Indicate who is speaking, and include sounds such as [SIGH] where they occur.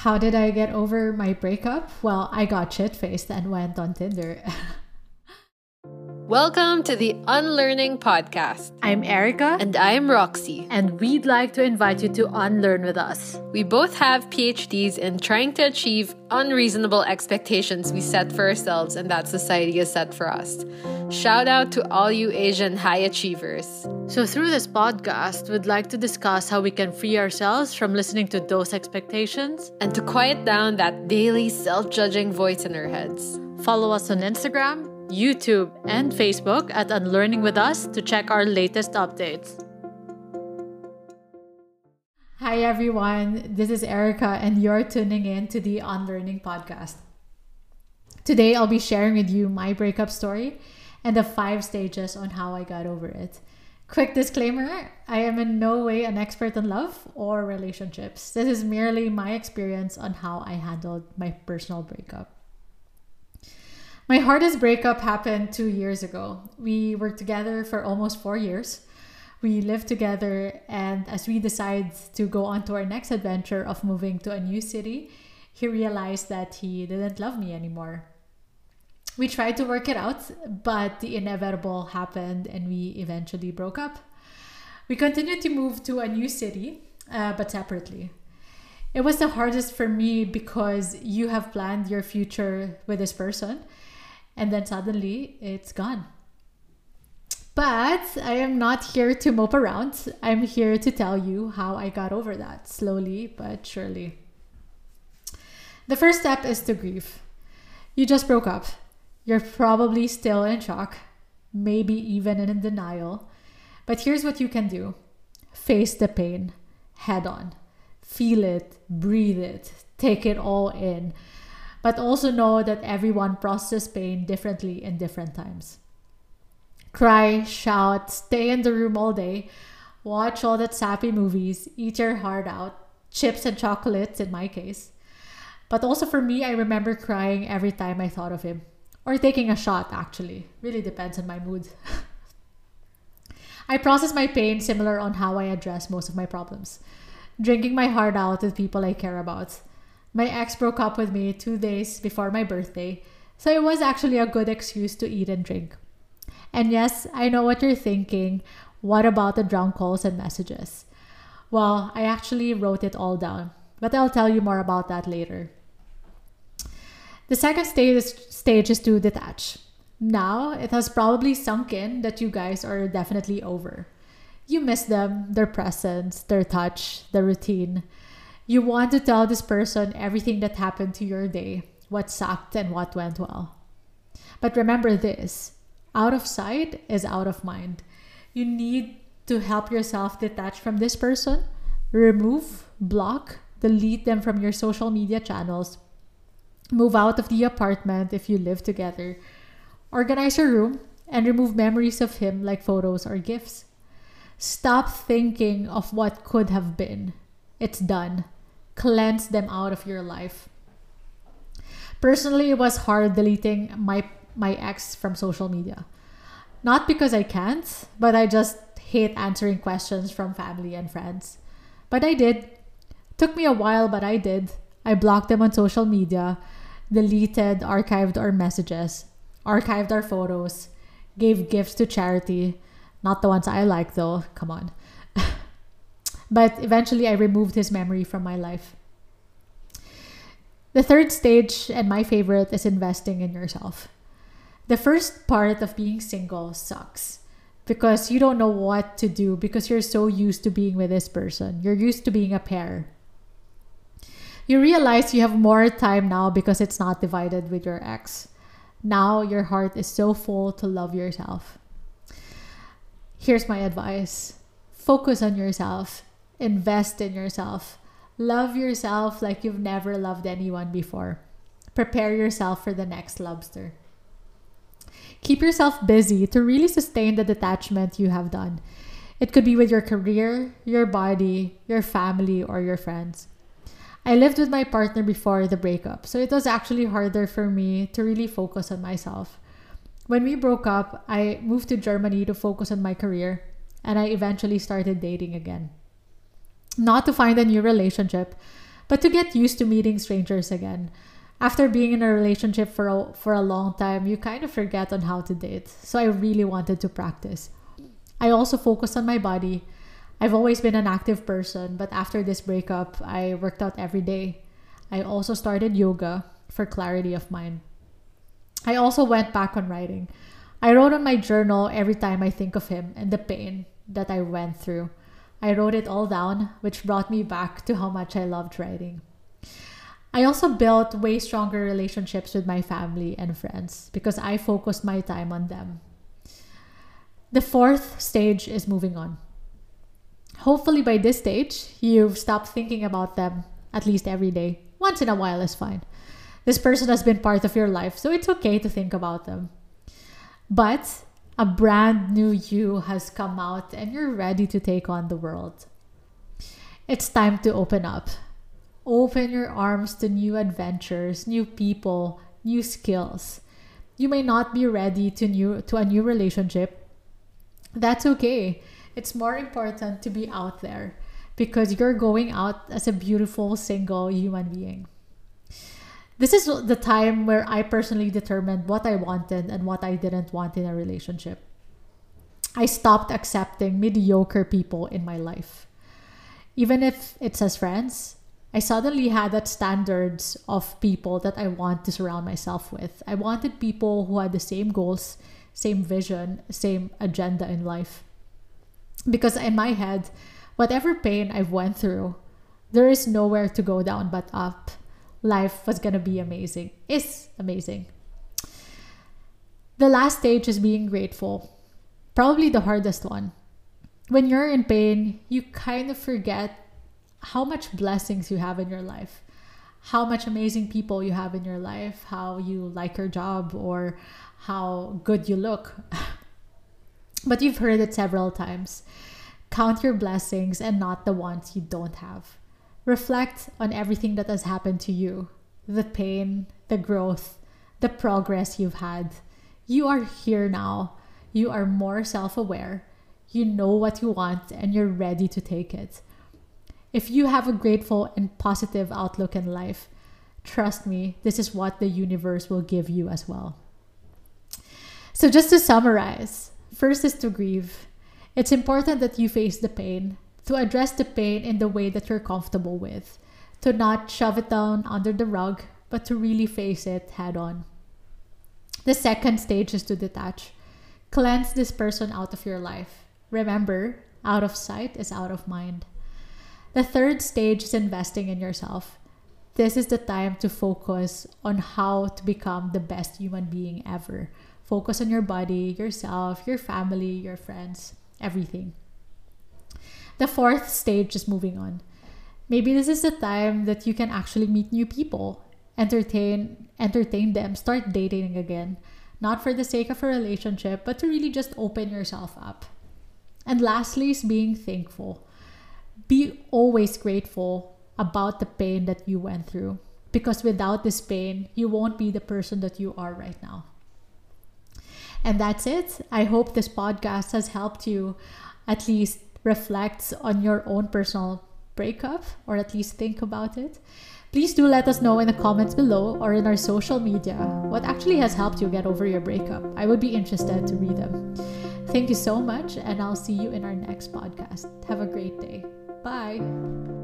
Speaker 1: How did I get over my breakup? Well, I got shit faced and went on Tinder. [LAUGHS]
Speaker 2: Welcome to the Unlearning Podcast.
Speaker 1: I'm Erica.
Speaker 2: And I'm Roxy.
Speaker 1: And we'd like to invite you to unlearn with us.
Speaker 2: We both have PhDs in trying to achieve unreasonable expectations we set for ourselves and that society has set for us. Shout out to all you Asian high achievers.
Speaker 1: So, through this podcast, we'd like to discuss how we can free ourselves from listening to those expectations
Speaker 2: and to quiet down that daily self judging voice in our heads.
Speaker 1: Follow us on Instagram YouTube, and Facebook at Unlearning with Us to check our latest updates. Hi, everyone. This is Erica, and you're tuning in to the Unlearning podcast. Today, I'll be sharing with you my breakup story and the five stages on how I got over it. Quick disclaimer I am in no way an expert on love or relationships. This is merely my experience on how I handled my personal breakup. My hardest breakup happened two years ago. We were together for almost four years. We lived together, and as we decided to go on to our next adventure of moving to a new city, he realized that he didn't love me anymore. We tried to work it out, but the inevitable happened and we eventually broke up. We continued to move to a new city, uh, but separately. It was the hardest for me because you have planned your future with this person and then suddenly it's gone. But I am not here to mope around. I'm here to tell you how I got over that slowly but surely. The first step is to grieve. You just broke up. You're probably still in shock, maybe even in denial. But here's what you can do face the pain head on, feel it, breathe it, take it all in but also know that everyone processes pain differently in different times. Cry, shout, stay in the room all day, watch all that sappy movies, eat your heart out, chips and chocolates in my case. But also for me, I remember crying every time I thought of him. Or taking a shot, actually. Really depends on my mood. [LAUGHS] I process my pain similar on how I address most of my problems. Drinking my heart out with people I care about my ex broke up with me two days before my birthday, so it was actually a good excuse to eat and drink. And yes, I know what you're thinking. What about the drunk calls and messages? Well, I actually wrote it all down, but I'll tell you more about that later. The second stage, stage is to detach. Now, it has probably sunk in that you guys are definitely over. You miss them, their presence, their touch, their routine. You want to tell this person everything that happened to your day, what sucked and what went well. But remember this out of sight is out of mind. You need to help yourself detach from this person, remove, block, delete them from your social media channels, move out of the apartment if you live together, organize your room, and remove memories of him like photos or gifts. Stop thinking of what could have been. It's done cleanse them out of your life. Personally, it was hard deleting my my ex from social media. Not because I can't, but I just hate answering questions from family and friends. But I did. Took me a while, but I did. I blocked them on social media, deleted, archived our messages, archived our photos, gave gifts to charity. Not the ones I like though, come on. [LAUGHS] But eventually, I removed his memory from my life. The third stage, and my favorite, is investing in yourself. The first part of being single sucks because you don't know what to do because you're so used to being with this person. You're used to being a pair. You realize you have more time now because it's not divided with your ex. Now your heart is so full to love yourself. Here's my advice focus on yourself Invest in yourself. Love yourself like you've never loved anyone before. Prepare yourself for the next lobster. Keep yourself busy to really sustain the detachment you have done. It could be with your career, your body, your family, or your friends. I lived with my partner before the breakup, so it was actually harder for me to really focus on myself. When we broke up, I moved to Germany to focus on my career, and I eventually started dating again not to find a new relationship, but to get used to meeting strangers again. After being in a relationship for a, for a long time, you kind of forget on how to date. So I really wanted to practice. I also focused on my body. I've always been an active person, but after this breakup, I worked out every day. I also started yoga for clarity of mind. I also went back on writing. I wrote on my journal every time I think of him and the pain that I went through. I wrote it all down, which brought me back to how much I loved writing. I also built way stronger relationships with my family and friends because I focused my time on them. The fourth stage is moving on. Hopefully, by this stage, you've stopped thinking about them at least every day. Once in a while is fine. This person has been part of your life, so it's okay to think about them. But a brand new you has come out and you're ready to take on the world. It's time to open up. Open your arms to new adventures, new people, new skills. You may not be ready to new to a new relationship. That's okay. It's more important to be out there because you're going out as a beautiful single human being this is the time where I personally determined what I wanted and what I didn't want in a relationship. I stopped accepting mediocre people in my life. Even if it's as friends, I suddenly had that standards of people that I want to surround myself with. I wanted people who had the same goals, same vision, same agenda in life. Because in my head, whatever pain I've went through, there is nowhere to go down but up life was going to be amazing, is amazing. The last stage is being grateful, probably the hardest one. When you're in pain, you kind of forget how much blessings you have in your life, how much amazing people you have in your life, how you like your job, or how good you look. [LAUGHS] but you've heard it several times. Count your blessings and not the ones you don't have. Reflect on everything that has happened to you the pain, the growth, the progress you've had. You are here now. You are more self aware. You know what you want and you're ready to take it. If you have a grateful and positive outlook in life, trust me, this is what the universe will give you as well. So, just to summarize, first is to grieve. It's important that you face the pain, to address the pain in the way that you're comfortable with, to not shove it down under the rug, but to really face it head on. The second stage is to detach. Cleanse this person out of your life. Remember, out of sight is out of mind. The third stage is investing in yourself. This is the time to focus on how to become the best human being ever. Focus on your body, yourself, your family, your friends, everything. The fourth stage is moving on. Maybe this is the time that you can actually meet new people, entertain entertain them, start dating again, not for the sake of a relationship, but to really just open yourself up. And lastly is being thankful. Be always grateful about the pain that you went through because without this pain, you won't be the person that you are right now. And that's it. I hope this podcast has helped you at least reflects on your own personal breakup or at least think about it, please do let us know in the comments below or in our social media what actually has helped you get over your breakup. I would be interested to read them. Thank you so much, and I'll see you in our next podcast. Have a great day. Bye.